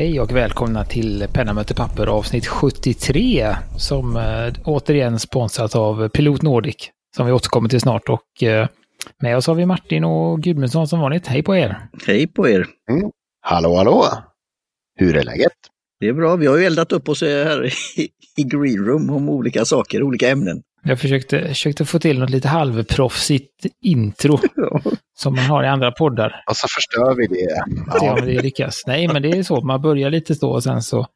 Hej och välkomna till Penna möter papper avsnitt 73 som eh, återigen sponsrat av Pilot Nordic som vi återkommer till snart och eh, med oss har vi Martin och Gudmundsson som vanligt. Hej på er! Hej på er! Mm. Hallå hallå! Hur är läget? Det är bra, vi har ju eldat upp oss här i, i Green Room om olika saker, olika ämnen. Jag försökte, försökte få till något lite halvproffsigt intro Ja. som man har i andra poddar. Och så förstör vi det. Se Ja, om det lyckas. Nej, men det är så. Man börjar lite så och sen så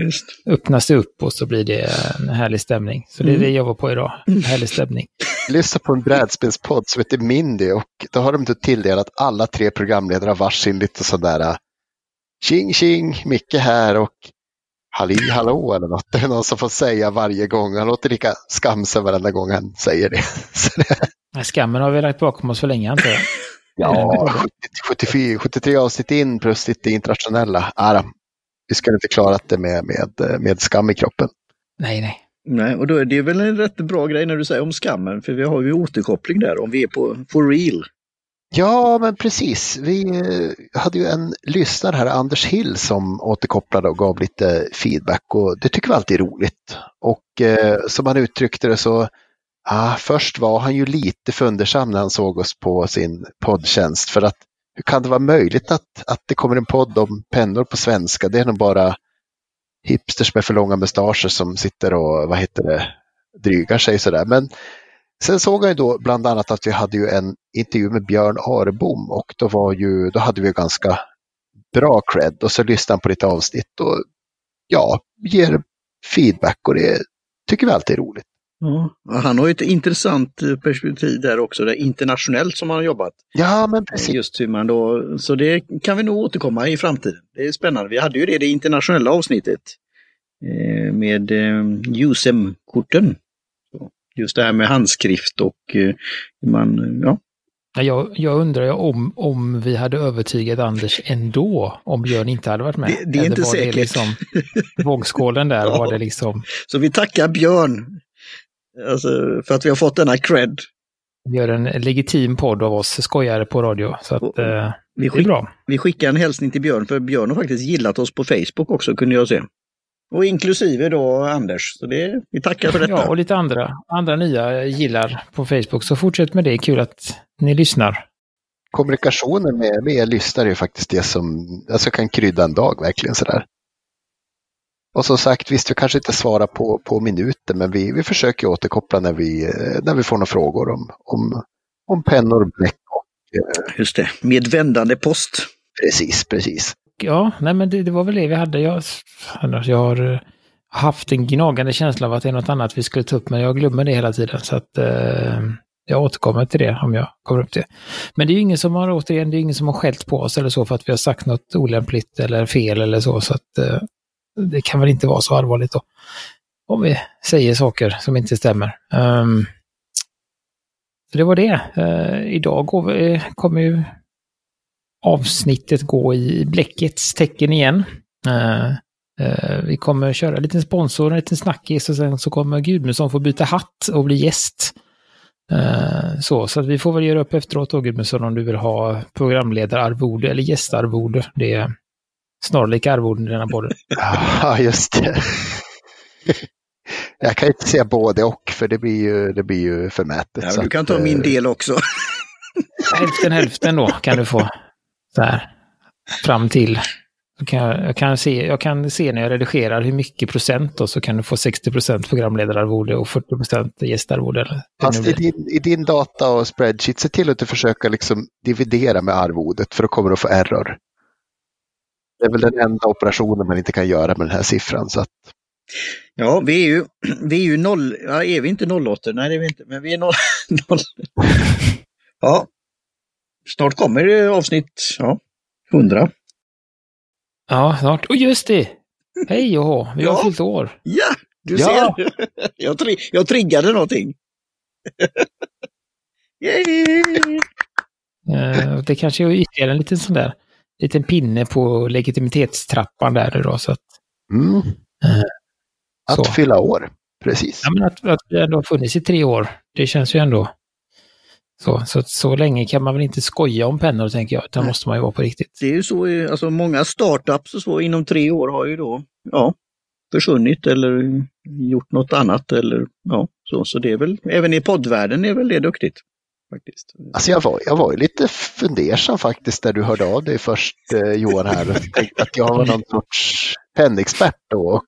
Just. öppnas det upp och så blir det en härlig stämning. Så det är det jag var på idag. En härlig stämning. lyssna på en brädspelspodd som heter Mindy och då har de tilldelat alla tre programledare varsin lite sådär äh, tjing tjing, Micke här och halli hallå eller något. Det är någon som får säga varje gång. Han låter lika skamsen varenda gång han säger det. Nej, Skammen har vi lagt bakom oss för länge antar jag. ja, 70, 74, 73 avsnitt in plus lite internationella. Då. vi skulle inte klarat det med, med, med skam i kroppen. Nej, nej. Nej, och då är det väl en rätt bra grej när du säger om skammen, för vi har ju återkoppling där om vi är på for real. Ja, men precis. Vi eh, hade ju en lyssnare här, Anders Hill, som återkopplade och gav lite feedback och det tycker vi alltid är roligt. Och eh, som han uttryckte det så, ah, först var han ju lite fundersam när han såg oss på sin poddtjänst för att hur kan det vara möjligt att, att det kommer en podd om pennor på svenska? Det är nog bara hipsters med för långa mustascher som sitter och, vad heter det, drygar sig sådär. Men Sen såg jag ju då bland annat att vi hade ju en intervju med Björn Arebom och då, var ju, då hade vi ganska bra cred och så lyssnade han på lite avsnitt och ja, ger feedback och det tycker vi alltid är roligt. Ja. Han har ju ett intressant eh, perspektiv där också, det är internationellt som han har jobbat. Ja, men precis. Just hur man då, så det kan vi nog återkomma i framtiden. Det är spännande. Vi hade ju det, det internationella avsnittet eh, med eh, USM-korten. Så, Just det här med handskrift och eh, hur man, ja, Ja, Jag, jag undrar om, om vi hade övertygat Anders ändå om Björn inte hade varit med. Det- det är Eller inte säkert. Det liksom, vågskålen där Ja. var det liksom, Så vi tackar Björn alltså, för att vi har fått denna cred. gör en legitim podd av oss skojare på radio. Så att Och- eh, Vi, skick, bra. vi skickar en hälsning till Björn, för Björn har faktiskt gillat oss på Facebook också, kunde jag se. Och inklusive då Anders, så det, vi tackar för detta. Ja, och lite andra, andra nya gillar på Facebook. Så fortsätt med det, kul att ni lyssnar. Kommunikationen med, med er lyssnare är faktiskt det som alltså, kan krydda en dag verkligen sådär. Och som sagt, visst vi kanske inte svarar på, på minuter men vi, vi försöker återkoppla när vi, eh, när vi får några frågor om, om, om pennor, bläck och eh, Just det, med vändande post. precis, precis. Ja, nej men det, det var väl det vi hade. Jag, annars, jag har eh, haft en gnagande känsla av att det är något annat vi skulle ta upp, men jag glömmer det hela tiden. Så att eh, jag återkommer till det om jag kommer upp till det. Men det är ju ingen som har, återigen, det är ingen som har skällt på oss eller så för att vi har sagt något olämpligt eller fel eller så. Så att eh, det kan väl inte vara så allvarligt då. Om vi säger saker som inte stämmer. Um, så det var det. Uh, idag går vi, kommer ju avsnittet gå i bläckets tecken igen. Eh, eh, vi kommer köra en liten sponsor, en liten snackis och sen så kommer Gudmundsson få byta hatt och bli gäst. Eh, så, så att vi får väl göra upp efteråt då Gudmundsson om du vill ha programledararvode eller gästarvode. Det är snarlika arvoden i denna podden. Ja, just det. Jag kan inte säga både och för det blir ju, det blir ju förmätet. Ja, du kan att, ta min del också. Hälften hälften då kan du få. Så här. Fram till. Så kan jag, jag, kan se, jag kan se när jag redigerar hur mycket procent då så kan du få 60 procent programledararvode och 40 procent gästarvode. Fast i din, i din data och spreadsheet, se till att du försöker liksom dividera med arvodet för då kommer du att få error. Det är väl den enda operationen man inte kan göra med den här siffran. Så att, Ja, vi är ju, vi är ju noll, ja, är vi inte 08? Nej, det är vi inte, men vi är noll. noll. Ja, snart kommer det avsnitt ja, 100. Ja, snart. Och just det! Hej och hå, vi har Ja. fyllt år. Ja, du Ja. ser. Jag, tri jag triggade någonting. Yay! Eh, det kanske är ytterligare en liten sån där liten pinne på legitimitetstrappan där då. Så att, mm, eh, att så. fylla år, precis. Ja, men att, att vi ändå har funnits i tre år, det känns ju ändå Så, så, så länge kan man väl inte skoja om pennor tänker jag, utan måste man ju vara på riktigt. Det är ju så, alltså många startups och så inom tre år har ju då, ja, försvunnit eller gjort något annat eller ja, så. Så det är väl, även i poddvärlden är väl det duktigt. Faktiskt. Alltså jag var, jag var ju lite fundersam faktiskt när du hörde av dig först eh, Johan här. att jag var någon sorts pennexpert då.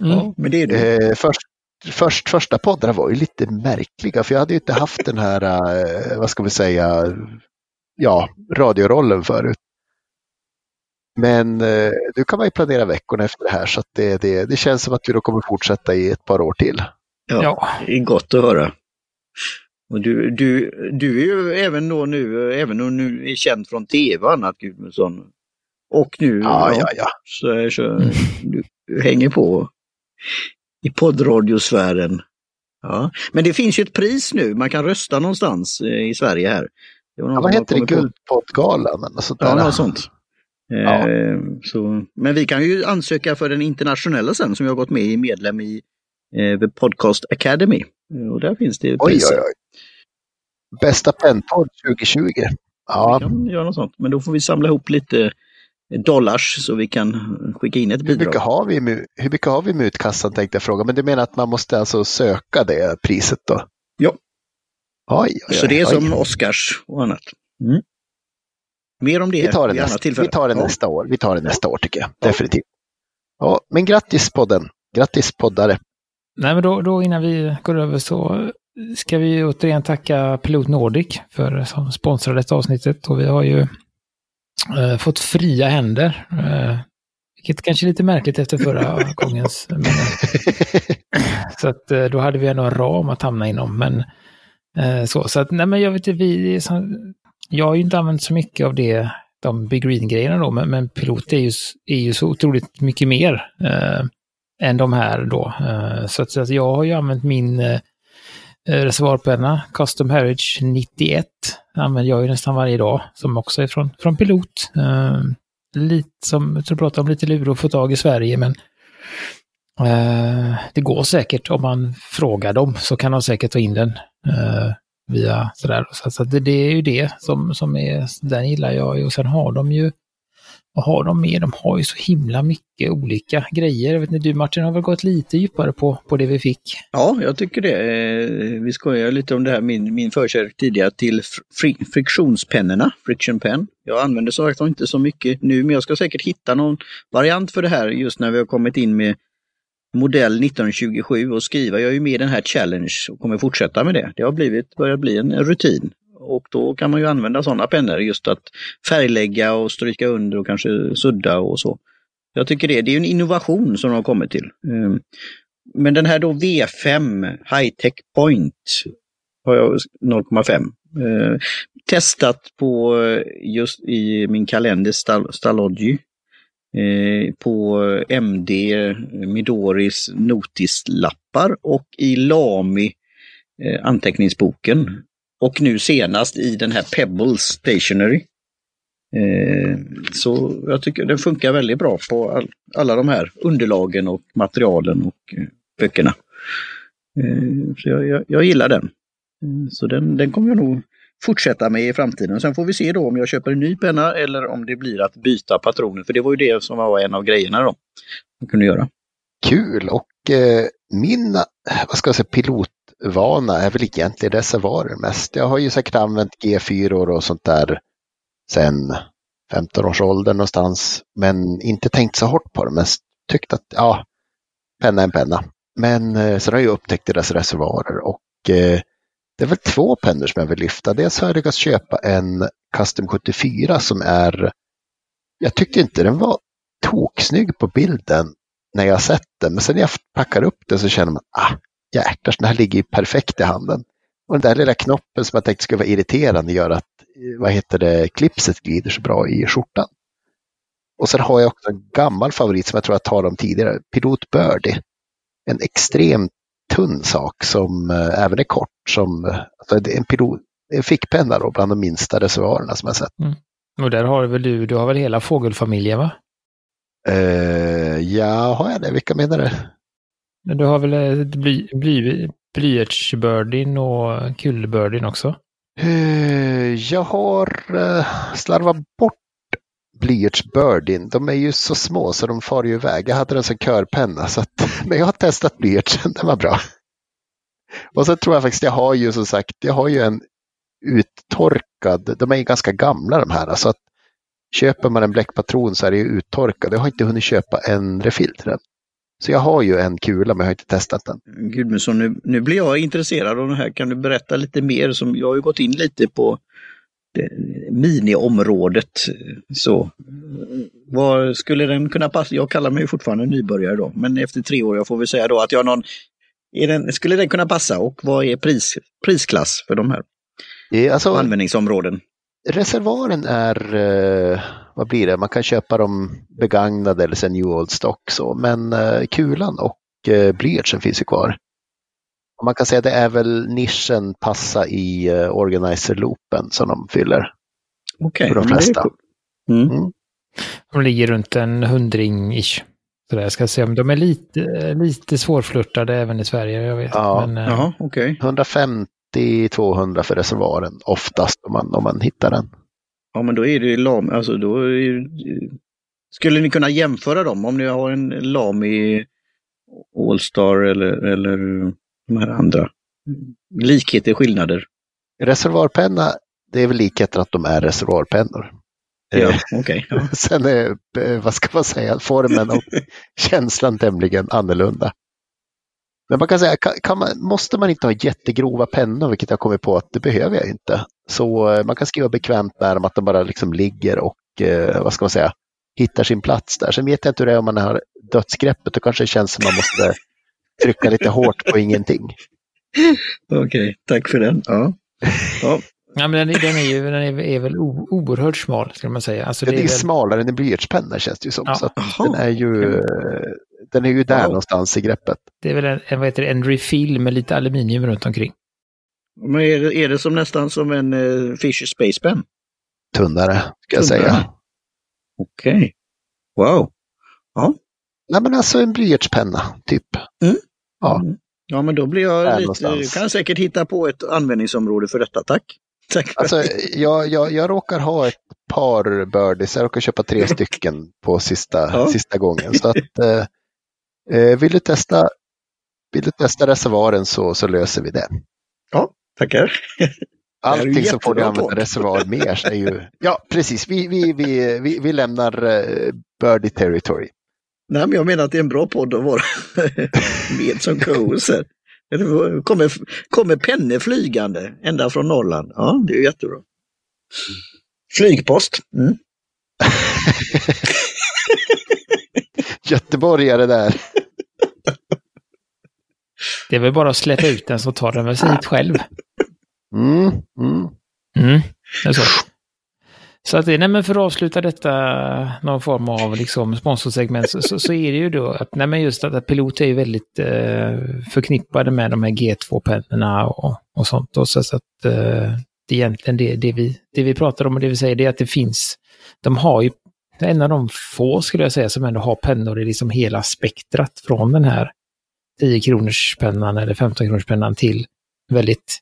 Mm. Ja, men det är du. Eh, först, först, första poddarna var ju lite märkliga för jag hade ju inte haft den här, eh, vad ska vi säga, ja, radiorollen förut. Men eh, nu kan man ju planera veckorna efter det här så att det, det, det känns som att vi då kommer fortsätta i ett par år till. Ja, ja. det är gott att höra. Och du, du, du är ju även då nu, även om du är känd från tv och annat Gudmundsson. Och nu, ja, ja, ja. Så, så mm. du, du hänger på i poddradiosfären. Ja. Men det finns ju ett pris nu, man kan rösta någonstans eh, i Sverige här. Ja, vad heter det? Guldpoddgalan? Eller sånt Ja, något sånt. Ja. Eh, så, men vi kan ju ansöka för den internationella sen som jag har gått med i medlem i eh, Podcast Academy. Och där finns det priser. Oj, oj, oj. Bästa pennpodd 2020. Ja. Vi kan göra något sånt, men då får vi samla ihop lite dollars så vi kan skicka in ett bidrag. Hur mycket har vi, hur mycket har vi i mutkassan tänkte jag fråga, men du menar att man måste alltså söka det priset då? Ja. Oj, oj, så det är som Oscars och annat. Mm. Mer om det vi tar det, nästa, vi tar det ja. nästa år. Vi tar det nästa år tycker jag, ja. definitivt. Ja, men grattis podden! Grattis poddare! Nej, men då, då innan vi går över så ska vi återigen tacka Pilot Nordic för som sponsrade detta avsnittet. Och vi har ju eh, fått fria händer. Eh, vilket kanske är lite märkligt efter förra gångens. Men, så att eh, då hade vi ändå en ram att hamna inom. Men eh, så, så att nej men jag vet inte, vi, som, jag har ju inte använt så mycket av det, de Big Green-grejerna då, men, men pilot är ju, är ju så otroligt mycket mer eh, än de här då. Så, att, så att jag har ju använt min eh, reservoarpenna, Custom Heritage 91, använder jag ju nästan varje dag, som också är från, från pilot. Eh, lite som, jag tror jag pratade om, lite lur att få tag i Sverige, men eh, det går säkert om man frågar dem så kan de säkert ta in den. Eh, via sådär. Så, så det, det, är ju det som, som är, den gillar jag ju. Och sen har de ju, vad har de med? De har ju så himla mycket olika grejer. Jag vet inte, du Martin har väl gått lite djupare på, på det vi fick? Ja, jag tycker det. Eh, vi skojar lite om det här, min, min förkärlek tidigare till fri, friktionspennorna, friction pen. Jag använder så sagt inte så mycket nu, men jag ska säkert hitta någon variant för det här just när vi har kommit in med modell 1927 och skriva. Jag är ju med i den här challenge och kommer fortsätta med det. Det har blivit, börjat bli en rutin. Och då kan man ju använda sådana pennor just att färglägga och stryka under och kanske sudda och så. Jag tycker det, det är en innovation som de har kommit till. Ehm, men den här då V5 High-Tech Point har jag 0,5. Eh, testat på eh, just i min kalender Stalogy Eh, på eh, MD Midoris notislappar och i Lami eh, anteckningsboken. Och nu senast i den här Pebbles Stationery. Eh, så jag tycker den funkar väldigt bra på all, alla de här underlagen och materialen och eh, böckerna. Eh, så jag, jag, jag gillar den. Eh, så den, den kommer jag nog fortsätta med i framtiden. Sen får vi se då om jag köper en ny penna eller om det blir att byta patroner. För det var ju det som var en av grejerna då. Man kunde göra. Kul och eh, min vad ska jag säga, vana är väl egentligen reservoarer mest. Jag har ju säkert använt G4 och sånt där sen 15 års ålder någonstans. Men inte tänkt så hårt på det. men tyckt att ja, penna är en penna. Men eh, sen har jag upptäckt deras reservoarer och eh, det är väl två pennor som jag vill lyfta. Dels har jag lyckats köpa en Custom 74 som är, jag tyckte inte den var toksnygg på bilden när jag sett den, men sen när jag packar upp den så känner man, ah jäklar, den här ligger ju perfekt i handen. Och den där lilla knoppen som jag tänkte skulle vara irriterande gör att, vad heter det, klipset glider så bra i skjortan. Och sen har jag också en gammal favorit som jag tror jag talade om tidigare, Pilot Birdie. En extremt tunn sak som äh, även är kort. Som, alltså det är en, pilot, en fickpenna då, bland de minsta reservoarerna som jag sett. Mm. Och där har väl du, du har väl hela fågelfamiljen va? Uh, ja, har jag det? Vilka menar du? Du har väl eh, bly, bly, blyertsbirdien och kullbirdien också? Eh, jag har eh, slarvat bort blyertsbirdien. De är ju så små så de far ju iväg. Jag hade den som körpenna. Så att, men jag har testat blyertsen, den var bra. Och så tror jag faktiskt, jag har ju som sagt, jag har ju en uttorkad, de är ju ganska gamla de här. Så att köper man en bläckpatron så är det ju uttorkad. Jag har inte hunnit köpa en refill till den. Så jag har ju en kula men jag har inte testat den. Gudmundsson, nu, nu blir jag intresserad av det här. Kan du berätta lite mer? Som, jag har ju gått in lite på det, miniområdet. Så, vad skulle den kunna passa? Jag kallar mig fortfarande nybörjare då, men efter tre år, jag får väl säga då att jag har någon... Den, skulle den kunna passa och vad är pris, prisklass för de här alltså, användningsområden? reservoaren är, eh, vad blir det, man kan köpa dem begagnade eller sen new old stock så, men eh, kulan och eh, blyertsen finns ju kvar. Och man kan säga att det är väl nischen passa i eh, organizer-loopen som de fyller. Okej, för de flesta. coolt. Mm. Mm. De ligger runt en hundring-ish. Så där, jag ska se om de är lite, lite svårflörtade även i Sverige. Jag vet. Ja. Men, eh, Jaha, okej. 150-200 för reservoaren oftast om man, om man hittar den. Ja, men då är det ju lam, alltså då är Skulle ni kunna jämföra dem om ni har en Lamy Allstar eller, eller de här andra? Likheter, skillnader? Reservoarpenna, det är väl likheten att de är reservoarpennor. Ja, Eh, okej. Ja. Sen är, eh, vad ska man säga, formen och känslan tämligen annorlunda. Men man kan säga, kan, kan man, måste man inte ha jättegrova pennor, vilket jag kommit på att det behöver jag inte. Så eh, man kan skriva bekvämt med dem, att de bara liksom ligger och, eh, vad ska man säga, hittar sin plats där. Sen vet jag inte hur det är om man har dödsgreppet, då kanske det känns som man måste trycka lite hårt på ingenting. Okej, tack för den. Ja. Ja. Ja, men den, den är ju den är, är väl o, oerhört smal, skulle man säga. Alltså, Den är det ju är väl, smalare än en blyertspenna känns det ju som. Ja. Så den är ju, den är ju där Ja. någonstans i greppet. det är väl en, en, vad heter det, en refill med lite aluminium runt omkring. Men är det, är det som nästan som en uh, Fisher Space Pen? Tunnare, ska jag Tunnare. säga. Okej. Wow. Nej men alltså en blyertspenna, typ. Ja. Mm. Ja, men då blir jag Där lite, någonstans. kan säkert hitta på ett användningsområde för detta. Tack. Tack för Alltså, jag, jag, jag råkar ha ett par birdies, jag råkar köpa tre stycken på sista, Ja. sista gången. Så att, eh, vill, du testa, vill du testa reservoaren så, så löser vi det. Tackar. är ju Allting som får du jättebra använda reservoar mer är ju... Ja, precis. Vi, vi, vi, vi, vi lämnar eh, birdie territory. Nej, men jag menar att det är en bra podd att vara med som co-host. här. Det kommer, kommer pennor flygande ända från Norrland. Ja, det är jättebra. Flygpost. Mm. Göteborgare där. Det är väl bara att släppa ut den så tar den väl sig hit själv. Mm, mm. Mm, så. Så att, nej men för att avsluta detta, någon form av liksom sponsorsegment, så, så, så är det ju då att, nej men just att, att pilot är väldigt eh, förknippade med de här G2-pennorna och, och sånt. Och så, så att eh, det är egentligen det, det, vi, det vi pratar om och det vi säger det är att det finns, de har ju, en av de få skulle jag säga som ändå har pennor i liksom hela spektrat från den här 10 kronors pennan eller 15 kronors pennan till väldigt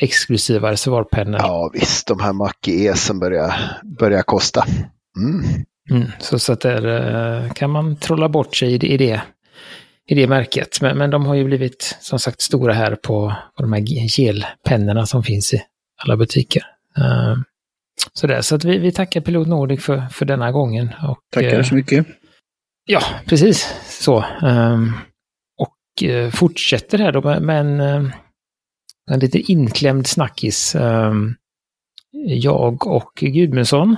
exklusiva reservoarpennor. Ja visst, de här Mackie E som börjar, börjar kosta. Mm. Mm, så så att där eh, kan man trolla bort sig i det, i det, i det märket. Men, men de har ju blivit som sagt stora här på, på de här gelpennorna som finns i alla butiker. Eh, så där, så att vi, vi tackar Pilot Nordic för, för denna gången. Och, Tackar eh, så mycket. Ja, precis så. Eh, fortsätter här då med, med en, eh, en lite inklämd snackis. Ehm, jag och Gudmundsson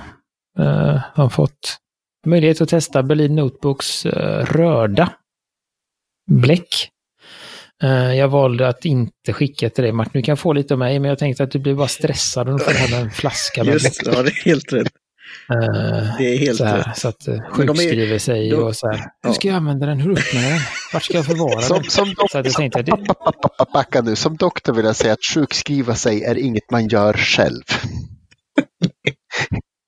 eh, har fått möjlighet att testa Berlin Notebooks eh, röda bläck. Eh, jag valde att inte skicka till dig Martin. Du kan få lite av mig, men jag tänkte att du blir bara stressad om du får hem en flaska med Just, bläck. ja, det är helt rätt. Eh, Det är helt så, här, rätt. så att eh, är- sjukskriver sig de- och så här. Hur Ja. ska jag använda den? Hur öppnar jag den? Vart ska jag förvara Som, den? som, Så att jag tänkte att det, backa nu. Som doktor vill jag säga att sjukskriva sig är inget man gör själv.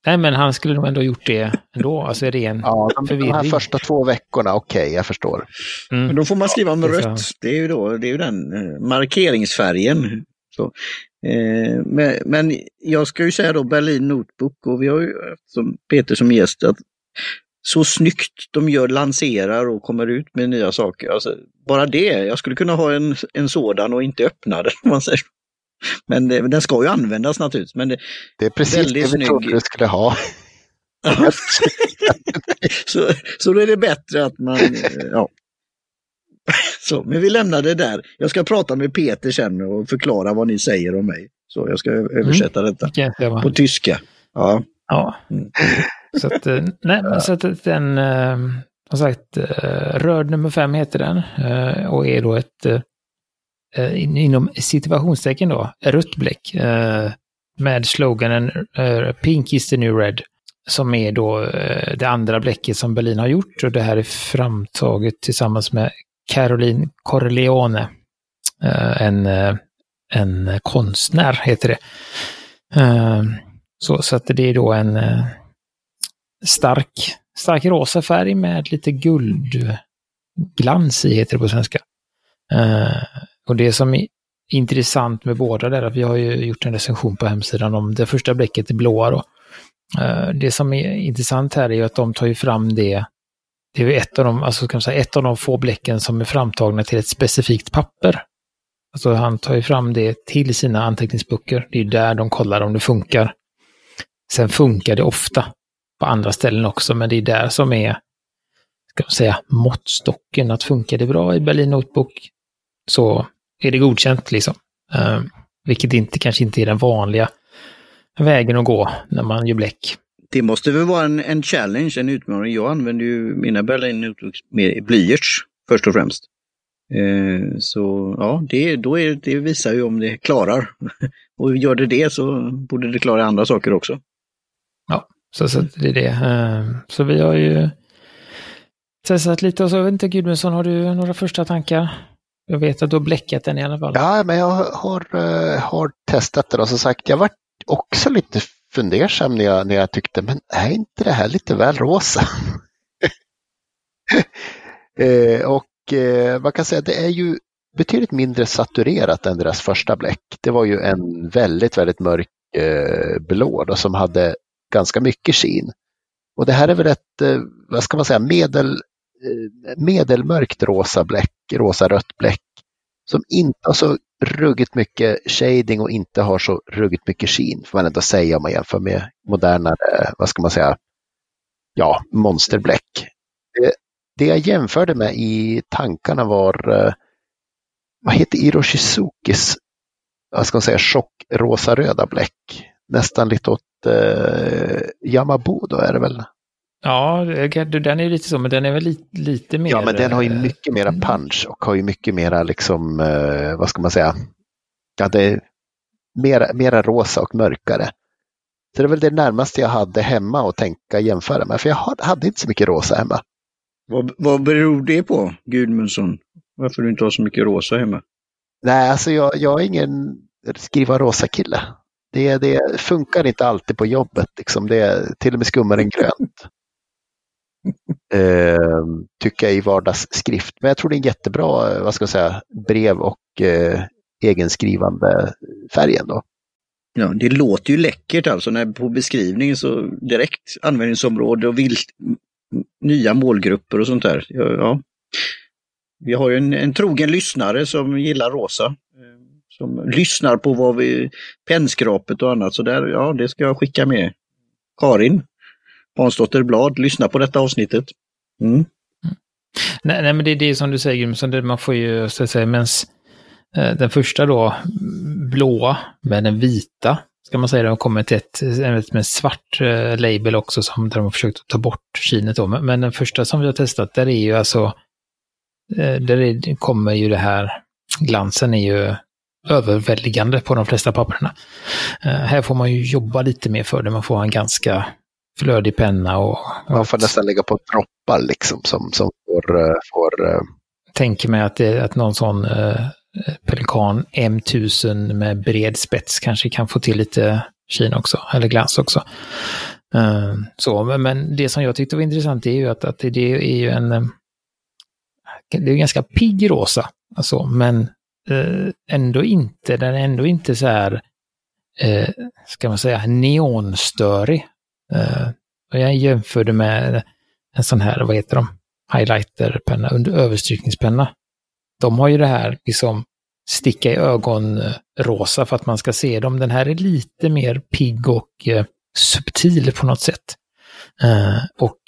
nej men han skulle nog ändå gjort det ändå. Alltså ren Ja, de, de här förvirring. första två veckorna, okej, jag förstår. Mm. Men då får man skriva med det är rött. Det är ju då, det är ju den eh, markeringsfärgen. Så. Eh, men, men jag ska ju säga då Berlin Notebook och vi har ju som Peter som gäst att så snyggt de gör, lanserar och kommer ut med nya saker. Alltså, bara det, jag skulle kunna ha en, en sådan och inte öppna den. Man säger. Men det, den ska ju användas naturligtvis. Men det, det är precis det vi snygg... trodde du skulle ha. så, så då är det bättre att man, ja. Så, men vi lämnar det där. Jag ska prata med Peter sen och förklara vad ni säger om mig. Så jag ska översätta mm. detta okay, på tyska. Ja. ja. Mm. Så att, eh, nej, men så att den, eh, som sagt, eh, röd nummer fem heter den och är då ett, inom situationstecken då, rött bläck med sloganen Pink is the new red. Som är då det andra bläcket som Berlin har gjort och det här är framtaget tillsammans med Caroline Corleone. Eh, en, eh, en konstnär heter det. Eh, så, så att det är då en stark, stark rosa färg med lite guldglans i, heter det på svenska. Och det som är intressant med båda där, att vi har ju gjort en recension på hemsidan om det första bläcket, det blåa då. Det som är intressant här är ju att de tar ju fram det, det är ett av de, alltså kan säga, ett av de få bläcken som är framtagna till ett specifikt papper. Alltså han tar ju fram det till sina anteckningsböcker. Det är där de kollar om det funkar. Sen funkar det ofta på andra ställen också, men det är där som är, ska man säga, måttstocken. Att funkar det bra i Berlin Notebook så är det godkänt liksom. Uh, vilket inte, kanske inte är den vanliga vägen att gå när man gör bläck. Det måste väl vara en, en challenge, en utmaning. Jag använder ju mina Berlin Notebooks med blyerts först och främst. Eh, så ja, det, då är, det visar ju om det klarar. och gör det det så borde det klara andra saker också. Ja, så, så det är det. Ehm, så vi har ju testat lite och så, jag vet inte Gudmundsson, har du några första tankar? Jag vet att du har bläckat den i alla fall. Ja, men jag har, uh, har testat den och som sagt, jag var också lite fundersam när jag, när jag tyckte, men är inte det här lite väl rosa? eh, och eh, man kan säga att det är ju betydligt mindre saturerat än deras första bläck. Det var ju en väldigt, väldigt mörk eh, blå då, som hade ganska mycket skin. Och det här är väl ett, eh, vad ska man säga, medel, eh, medelmörkt rosa bläck, rosa-rött bläck som inte har så ruggigt mycket shading och inte har så ruggigt mycket skin, får man ändå säga om man jämför med modernare, vad ska man säga, ja, monsterbläck. Det, det jag jämförde med i tankarna var, eh, vad heter Iroshizukis, vad ska man säga, tjock-rosa-röda bläck. Nästan lite åt eh, Yamabu då är det väl? Ja, den är lite så, men den är väl lite, lite mer... Ja, men den har ju mycket mera mm. punch och har ju mycket mera liksom, eh, vad ska man säga, ja, det är mera, mera rosa och mörkare. Så det är väl det närmaste jag hade hemma att tänka jämföra med, för jag hade inte så mycket rosa hemma. Vad, vad beror det på, Gudmundsson? Varför du inte har så mycket rosa hemma? Nej, alltså jag, jag är ingen skriva rosa kille. Det, det funkar inte alltid på jobbet. Liksom. Det är till och med skummare än grönt eh, tycker jag i vardagsskrift. Men jag tror det är en jättebra eh, vad ska jag säga, brev och eh, egenskrivande färg ändå. Ja, det låter ju läckert alltså när på beskrivningen så direkt användningsområde och vilt, nya målgrupper och sånt där. Ja, ja. Vi har ju en, en trogen lyssnare som gillar rosa ehm, som lyssnar på vad vi, pennskrapet och annat. Så där, ja, det ska jag skicka med. Karin Hansdotter Blad, lyssna på detta avsnittet. Mm. Nej, nej, men det är det som du säger, man får ju, så att säga, mens, eh, den första då, blåa med den vita, ska man säga, de kommer till ett, ett med svart eh, label också, som där de har försökt ta bort kinet då. Men, men den första som vi har testat, där är ju alltså, eh, där är, kommer ju det här, glansen är ju överväldigande på de flesta papperna. Eh, här får man ju jobba lite mer för det, man får ha en ganska flödig penna och... Man får nästan lägga på droppar liksom som, som får... Uh, får uh... Tänker mig att, det, att någon sån uh, Pelikan M1000 med bred spets kanske kan få till lite kin också, eller glans också. Uh, så, men, men, det som jag tyckte var intressant är ju att, att det, det är ju en... Det är ganska pigg rosa, alltså, men eh, ändå inte, den är ändå inte så här eh, ska man säga, neonstörig. Uh, och jag jämförde med en sån här, vad heter de, highlighterpenna, under överstrykningspenna. De har ju det här liksom sticka i ögon-rosa eh, för att man ska se dem. Den här är lite mer pigg och uh, subtil på något sätt. Uh, och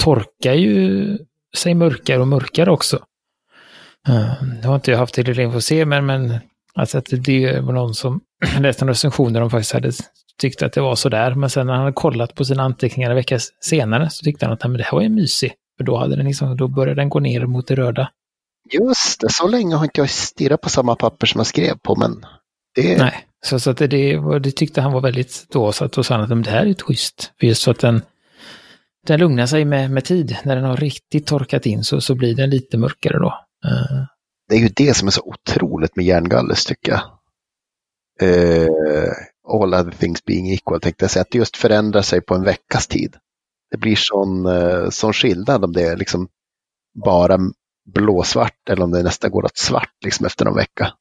torkar ju sig mörkare och mörkare också. Uh, det har inte jag haft tillräckligt att se, men, men alltså att det var någon som läste en recension där de faktiskt hade tyckt att det var sådär. Men sen när han hade kollat på sina anteckningar en vecka senare så tyckte han att men det här var ju mysig. För då, hade den liksom, då började den gå ner mot det röda. Just det, så länge har inte jag stirrat på samma papper som jag skrev på, men det... Nej, så, så att det, det, det tyckte han var väldigt då, så att då sa han att det här är ett schysst. För just så att den, den lugnar sig med, med tid. När den har riktigt torkat in så, så blir den lite mörkare då. Uh. Det är ju det som är så otroligt med järngallus tycker jag. Uh, all other things being equal tänkte jag säga, att det just förändrar sig på en veckas tid. Det blir sån, uh, sån skillnad om det är liksom bara blåsvart eller om det nästan går åt svart liksom efter någon vecka.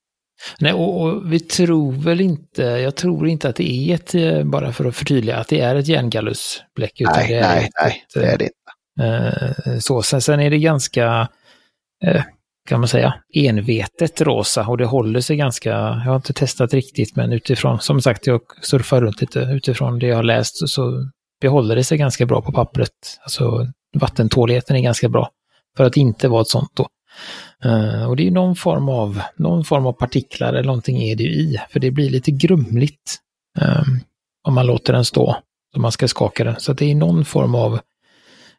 Nej, och, och, vi tror väl inte, jag tror inte att det är ett, eh, bara för att förtydliga, att det är ett järngallusbläck. Nej, det nej, ett, nej, det är det inte. Eh, så, sen, sen är det ganska, eh, kan man säga, envetet rosa och det håller sig ganska, jag har inte testat riktigt, men utifrån, som sagt, jag surfar runt lite, utifrån det jag har läst så behåller det sig ganska bra på pappret. Alltså vattentåligheten är ganska bra för att inte vara ett sånt då. Uh, och det är någon form av, någon form av partiklar eller någonting är det ju i, för det blir lite grumligt um, om man låter den stå. om man ska skaka den. Så det är någon form av,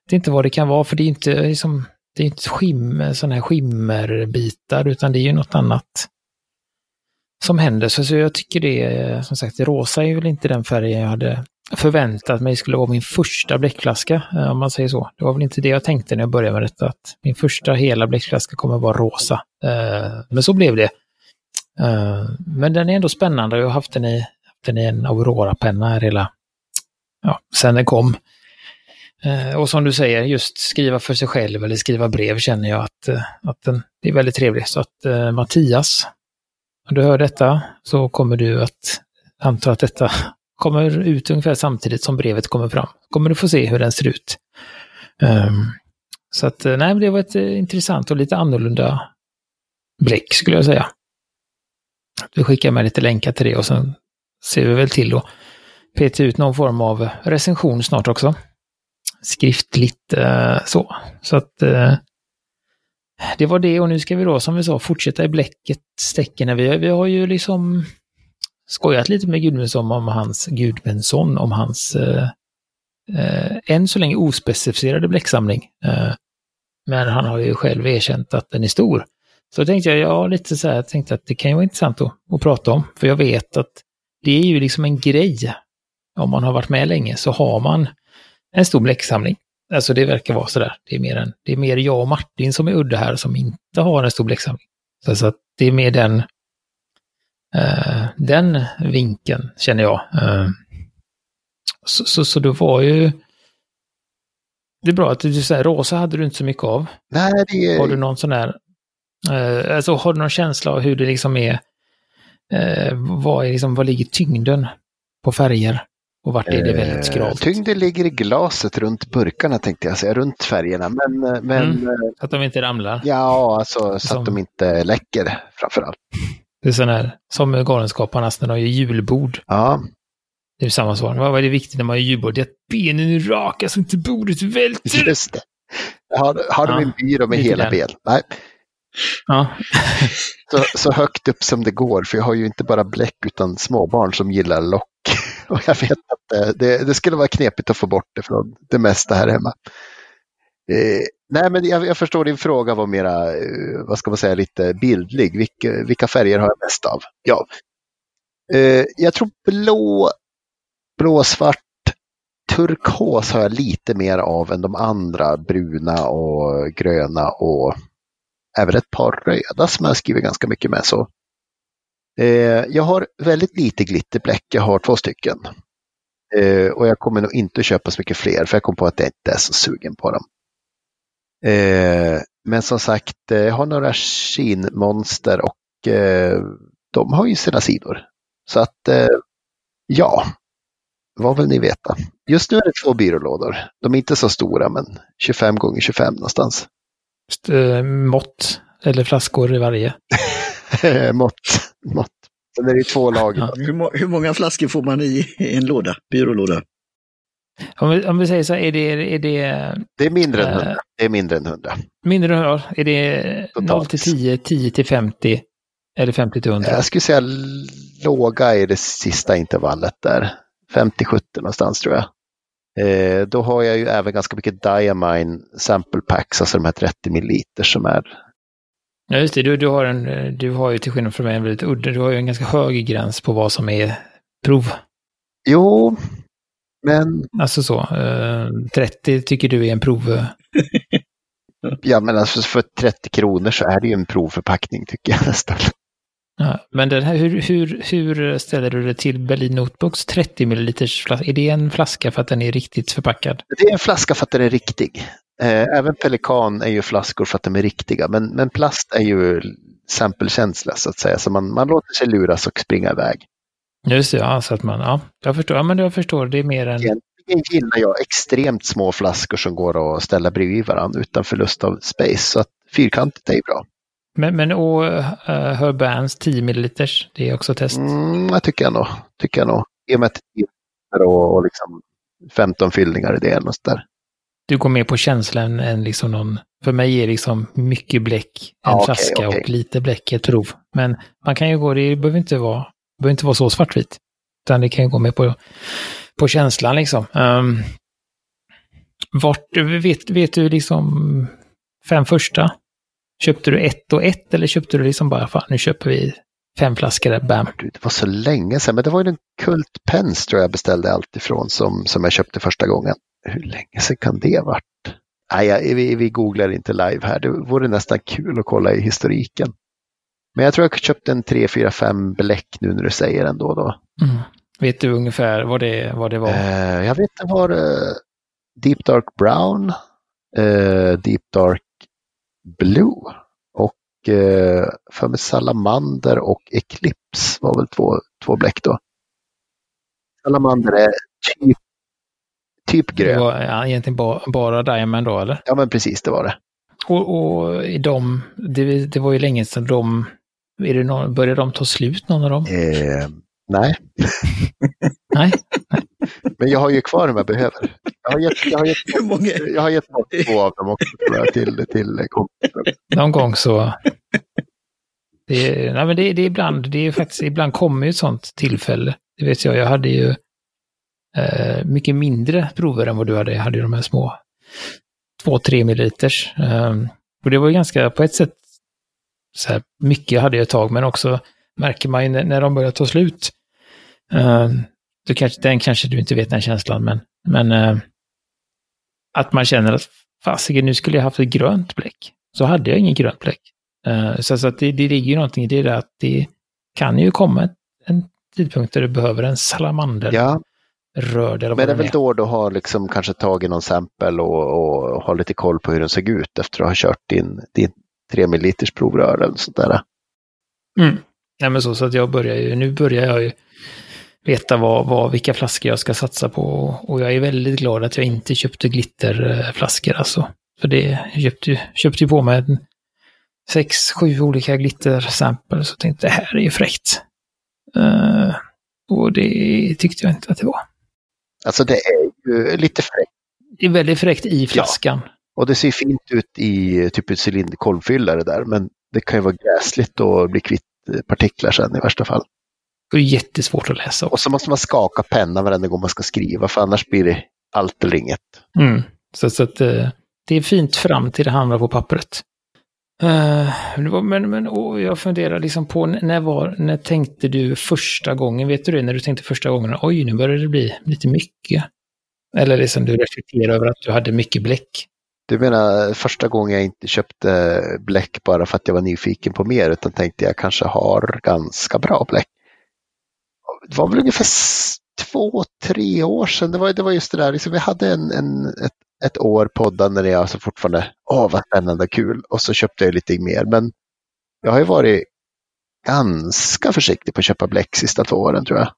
det är inte vad det kan vara, för det är inte liksom, det är inte skimmer, sådana här skimmerbitar, utan det är ju något annat som händer. Så, så jag tycker det, som sagt, rosa är väl inte den färgen jag hade förväntat mig skulle vara min första bläckflaska, eh, om man säger så. Det var väl inte det jag tänkte när jag började med detta, att min första hela bläckflaska kommer vara rosa. Eh, men så blev det. Eh, men den är ändå spännande jag har haft den i, haft den i en Aurora-penna här hela, ja, sen den kom. Eh, och som du säger, just skriva för sig själv eller skriva brev känner jag att, eh, att den, det är väldigt trevligt. Så att eh, Mattias, om du hör detta så kommer du att anta att detta kommer ut ungefär samtidigt som brevet kommer fram. Kommer du få se hur den ser ut. Um, så att, nej, det var ett intressant och lite annorlunda bläck skulle jag säga. Vi skickar med lite länkar till det och sen ser vi väl till att peta ut någon form av recension snart också. Skriftligt eh, så. Så att eh, det var det och nu ska vi då som vi sa fortsätta i bläckets tecken. Vi, vi har ju liksom skojat lite med Gudmundsson om hans, Gudmundsson, om hans eh, eh, än så länge ospecificerade bläcksamling. Eh, men han har ju själv erkänt att den är stor. Så tänkte jag, ja, lite så här, jag tänkte att det kan ju vara intressant att, att prata om, för jag vet att det är ju liksom en grej. Om man har varit med länge så har man en stor bläcksamling. Alltså det verkar vara sådär. Det är mer, en, det är mer jag och Martin som är udda här som inte har en stor bläcksamling. Så, så det är mer den, uh, den vinkeln känner jag. Uh, så, så, så det var ju... Det är bra att du säger rosa hade du inte så mycket av. Nej, det. Har du någon sån här... Uh, alltså har du någon känsla av hur det liksom är... vad, är liksom, vad ligger tyngden på färger? Och vart är det väldigt skralt? tyngden ligger i glaset runt burkarna tänkte jag säga, runt färgerna. Men, men, mm, så att de inte ramlar? Ja, alltså så Som... att de inte läcker framförallt. Det är sån här, som Galenskaparnas när de gör julbord. Ja. Det är samma svar. Vad är det viktigt när man gör julbord? Det är att benen är raka så inte bordet välter. Just det. Har, har de ja, en byrå med hela ben? Nej. Ja. så, så högt upp som det går, för jag har ju inte bara bläck utan småbarn som gillar lock. Och jag vet att eh, det, det skulle vara knepigt att få bort det från det mesta här hemma. Eh, nej, men jag, jag, förstår din fråga var mera, eh, vad ska man säga, lite bildlig. Vilka, vilka färger har jag mest av? Ja, eh, jag tror blå, blåsvart, turkos har jag lite mer av än de andra, bruna och gröna och även ett par röda som jag skriver ganska mycket med. Så. Eh, jag har väldigt lite glitterbläck, jag har två stycken. Eh, och jag kommer nog inte köpa så mycket fler för jag kom på att jag inte är så sugen på dem. Eh, men som sagt, jag har några skinmonster och de har ju sina sidor. Så att ja, vad vill ni veta? Just nu är det två byrålådor. De är inte så stora, men 25 gånger 25 någonstans. Just, mått eller flaskor i varje. mått, mått. Sen är det två lager. Ja. Hur, må- hur många flaskor får man i en låda? Byrålåda? Om vi, om vi säger så är det, är det Det är mindre än Eh. 100. Det är mindre än 100. mindre än ja, Är det Totalt. 0 till 10, 10 till 50 eller 50 till 100? Jag skulle säga låga är det sista intervallet där. 50-70 någonstans tror jag. Eh, då har jag ju även ganska mycket Diamine sample packs, alltså de här 30 milliliter som är Ja, just det. Du, du, har en, eh, du har ju till skillnad från mig en väldigt udda, du har ju en ganska hög gräns på vad som är prov. Jo, men, Alltså så. Eh, 30 tycker du är en prov. ja, men alltså för 30 kronor så är det ju en provförpackning tycker jag nästan. Ja, men den här, hur, hur, hur ställer du det till Berlin Notebooks 30 ml flaska? Är det en flaska för att den är riktigt förpackad? Det är en flaska för att den är riktig. Eh, även Pelikan är ju flaskor för att de är riktiga, men, men plast är ju samplekänsla så att säga, så man, man låter sig luras och springa iväg. Just det, ja, så att man, ja, jag förstår, ja men jag förstår, det är mer än, Egentligen gillar jag extremt små flaskor som går att ställa bredvid varandra utan förlust av space, så att fyrkantigt är ju bra. men, men och uh, Herbans 10 ml, det är också test. Mm, jag tycker jag nog. Tycker jag nog. I och med att det är och, och liksom 15 fyllningar i det eller något där. Du går mer på känslan än liksom någon, för mig är liksom mycket bläck en Ja, flaska okej. och lite bläck ett prov. Men man kan ju gå, det behöver inte vara, behöver inte vara så svartvitt. Utan det kan ju gå med på, på känslan liksom. Um, vart, vet, vet du liksom fem första? Köpte du ett och ett eller köpte du liksom bara, fan nu köper vi fem flaskor där, bam. Det var så länge sedan, men det var ju en Kult Pens tror jag beställde allt ifrån som, som jag köpte första gången. Hur länge sedan kan det ha varit? Nej, vi, vi googlar inte live här. Det vore nästan kul att kolla i historiken. Men jag tror jag köpte en 3, 4, 5 bläck nu när du säger ändå. Då. Mm. Vet du ungefär vad det, vad det var? Eh, jag vet det var eh, Deep Dark Brown, eh, Deep Dark Blue och eh, för mig Salamander och Eclipse var väl två, två bläck då. Salamander är typ, typ det grön. var ja, egentligen bara, bara Diamond då, eller? Ja men precis, det var det. Och, och i de, det, det var ju länge sedan de, är det någon, började de ta slut någon av dem? Eh, nej, Nej? men jag har ju kvar dem jag behöver. Jag har gett, jag har gett, Hur många? jag har gett två av dem också till, till kompisar. Någon gång så... Det, nej, men det, det är ibland, det är faktiskt, ibland kommer ju ett sånt tillfälle. Det vet jag, jag hade ju eh, mycket mindre prover än vad du hade. Jag hade ju de här små 2-3 milliliters. Eh, och det var ju ganska, på ett sätt, så här, mycket hade jag ett tag, men också märker man ju när, när de börjar ta slut. Eh, då kanske, den kanske du inte vet den känslan, men, men eh, att man känner att fasiken, nu skulle jag haft ett grönt bläck. Så hade jag ingen grönt bläck. Eh, så så att det, det ligger ju någonting i det där att det kan ju komma en tidpunkt där du behöver en salamander Ja, rörd eller Men det är väl är. då du har liksom kanske tagit någon sample och, och har lite koll på hur den såg ut efter att ha kört din, din 3 ml provrör eller sånt där. Mm. Nej, men så, så att jag börjar ju, nu börjar jag ju veta vad, vad, vilka flaskor jag ska satsa på. Och jag är väldigt glad att jag inte köpte glitterflaskor alltså. För det jag köpte, ju- köpte ju på mig en sex, sju olika glittersamples så jag tänkte det här är ju fräckt. Eh, och det tyckte jag inte att det var. Alltså det är ju lite fräckt Det är väldigt fräckt i flaskan. och det ser fint ut i typ ett cylinderkolvfyllare där men det kan ju vara gräsligt och bli kvitt eh, partiklar sen i värsta fall. Det är jättesvårt att läsa. Och så måste man skaka pennan varenda gång man ska skriva för annars blir det allt eller inget. Mm. Så, så att eh, det är fint fram till det hamnar på pappret. Uh, men men oh, jag funderar liksom på när var, när tänkte du första gången, vet du det, när du tänkte första gången, oj nu börjar det bli lite mycket. Eller liksom du reflekterar över att du hade mycket bläck. Du menar första gången jag inte köpte bläck bara för att jag var nyfiken på mer utan tänkte jag kanske har ganska bra bläck. Det var väl ungefär två, tre år sedan. Det var, det var just det där, liksom, vi hade en, en, ett, ett år poddande när jag alltså fortfarande, åh vad spännande, kul, och så köpte jag lite mer. Men jag har ju varit ganska försiktig på att köpa bläck sista två åren tror jag.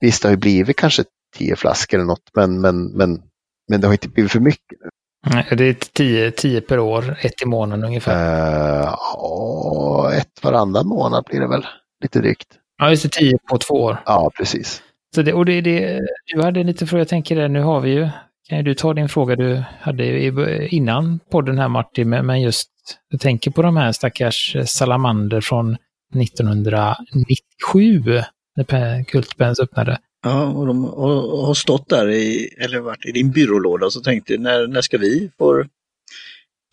Visst, det har ju blivit kanske tio flaskor eller något, men, men, men, men det har inte blivit för mycket. nu. Nej, Det är tio, tio per år, ett i månaden ungefär. Uh, ett varannan månad blir det väl, lite drygt. Ja, just det, tio på två år. Ja, precis. Så det, och det, det, du hade lite fråga, jag tänker det, nu har vi ju, kan du ta din fråga du hade innan podden här Martin, men just, jag tänker på de här stackars eh, salamander från 1997, när Pe- Kultpens öppnade. Ja, och de har, har stått där i, eller varit i din byrålåda och så tänkte när, när ska vi få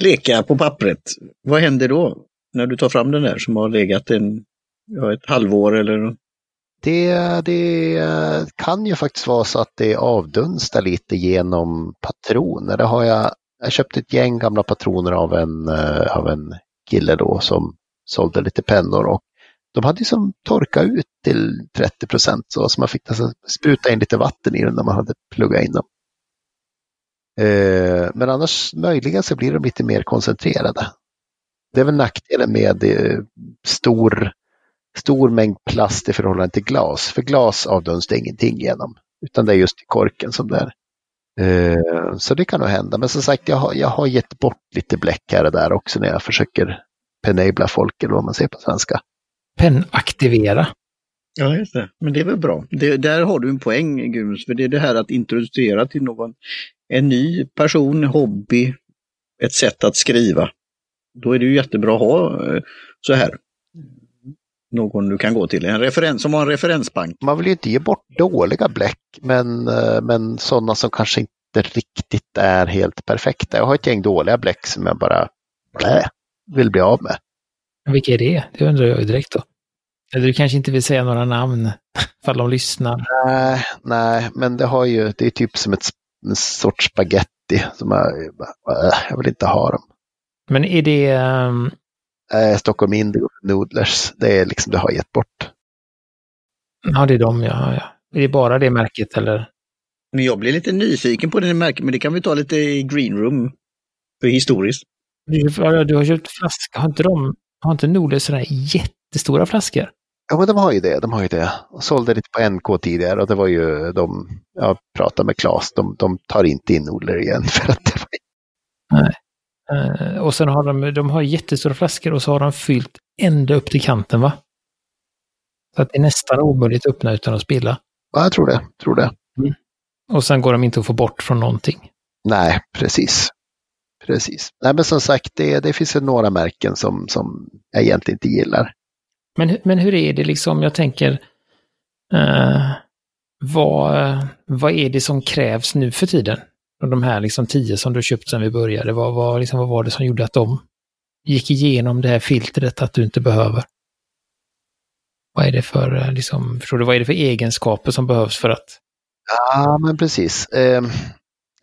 leka på pappret? Vad händer då? När du tar fram den där som har legat en, ja, ett halvår eller det, det kan ju faktiskt vara så att det avdunstar lite genom patroner. Det har jag, jag köpte ett gäng gamla patroner av en, eh, av en kille då som sålde lite pennor och de hade ju som torkat ut till 30 procent så, så man fick alltså spruta in lite vatten i dem när man hade pluggat in dem. Eh, men annars möjligen så blir de lite mer koncentrerade. Det är väl nackdelen med eh, stor stor mängd plast i förhållande till glas. För glas avdunstar ingenting genom, utan det är just i korken som det är. Eh, Så det kan nog hända. Men som sagt, jag har, jag har gett bort lite bläck här och där också när jag försöker penabla folk eller vad man säger på svenska. Pennaktivera. Ja, just det. Men det är väl bra. Det, där har du en poäng, Gudmunds, för det är det här att introducera till någon en ny person, hobby, ett sätt att skriva. Då är det ju jättebra att ha eh, så här. Någon du kan gå till, en referens som har en referensbank. Man vill ju inte ge bort dåliga bläck, men, eh, men sådana som kanske inte riktigt är helt perfekta. Jag har ett gäng dåliga bläck som jag bara blä, vill bli av med. Vilka är det? Det undrar jag ju direkt då. Eller du kanske inte vill säga några namn, ifall de lyssnar. Nej, nej, men det har ju, det är typ som ett, en sorts spaghetti som jag, äh, jag vill inte ha dem. Men är det, ehm, Eh, Stockholm Indigo Noodlers, det är liksom, det har jag gett bort. ja det är de, ja, ja. Är det bara det märket eller? Men jag blir lite nyfiken på det märket, men det kan vi ta lite i green room. För historiskt. Du, du har köpt flaska, har inte de, har inte Nordens sådana här jättestora flaskor? Ja, men de har ju det, de har ju det. Jag sålde lite på NK tidigare och det var ju de, jag pratade med Claes, de, de tar inte in Nodler igen för att det var Eh, och sen har de, de har jättestora flaskor och så har de fyllt ända upp till kanten va? Så att det är nästan omöjligt att öppna utan att spilla. Ja, jag tror det, tror det. Och sen går de inte att få bort från någonting. Nej, precis. Precis. Nej, men som sagt, det, det finns ju några märken som, som jag egentligen inte gillar. Men, men hur är det liksom, jag tänker, eh, vad, vad är det som krävs nu för tiden? Och de här liksom tio som du köpt sedan vi började, vad, vad, liksom, vad var det som gjorde att de gick igenom det här filtret att du inte behöver? Vad är det för, eh, liksom, förstår du, vad är det för egenskaper som behövs för att Ja, men precis. Eh,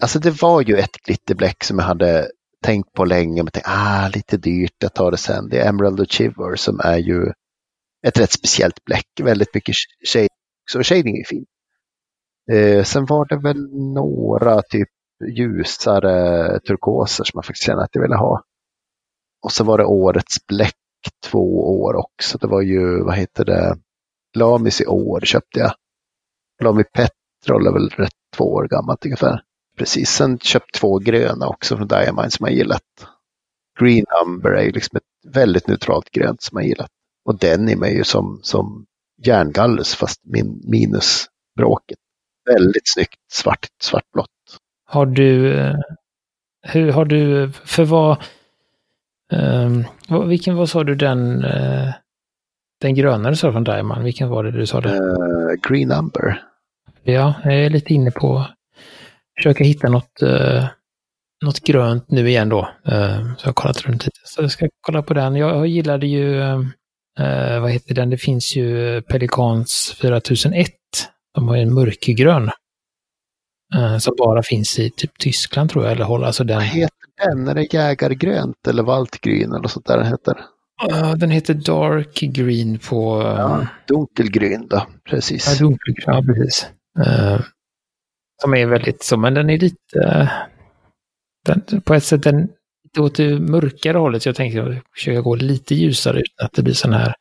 alltså det var ju ett glitterbläck som jag hade tänkt på länge, men tänkte, ah, lite dyrt, jag tar det sen. Det är Emerald Achiever som är ju ett rätt speciellt bläck, väldigt mycket shading, så shading är fint. Eh, sen var det väl några typ ljusare turkoser som jag faktiskt kände att jag ville ha. Och så var det årets bläck två år också. Det var ju, vad heter det, Lamis i år köpte jag. Lami Petrol är väl rätt två år gammalt ungefär. Precis, sen köpt två gröna också från Diamine som jag gillat. Green Umber är ju liksom ett väldigt neutralt grönt som jag gillat. Och Denim är ju som, som järngallus fast min, minus bråket. Väldigt snyggt svart, svartblått. Har du, eh, hur har du, för vad, vad- vilken, vad sa du den, eh, den gröna du sa från Diamond, vilken var det du sa det? Eh, Green Umber. Ja, jag är lite inne på försöka hitta något, eh, något grönt nu igen då. Eh, så jag har kollat runt lite. Så jag ska kolla på den. Jag gillade ju, vad heter den, det finns ju Pelicans 4001. De har ju en mörkgrön. Eh, som bara finns i typ Tyskland tror jag, eller Holland. Alltså den, Vad heter den? Är det Jägargrönt eller Valtgryn eller sånt där den heter? Ja, den heter Dark Green på... Ja. Dunkelgryn då, precis. Ja, dunkelgrön, ja, precis. Eh, som är väldigt så, men den är lite... eh, den, på ett sätt den lite åt det mörkare hållet. Så jag tänkte jag försöka gå lite ljusare utan att det blir sån här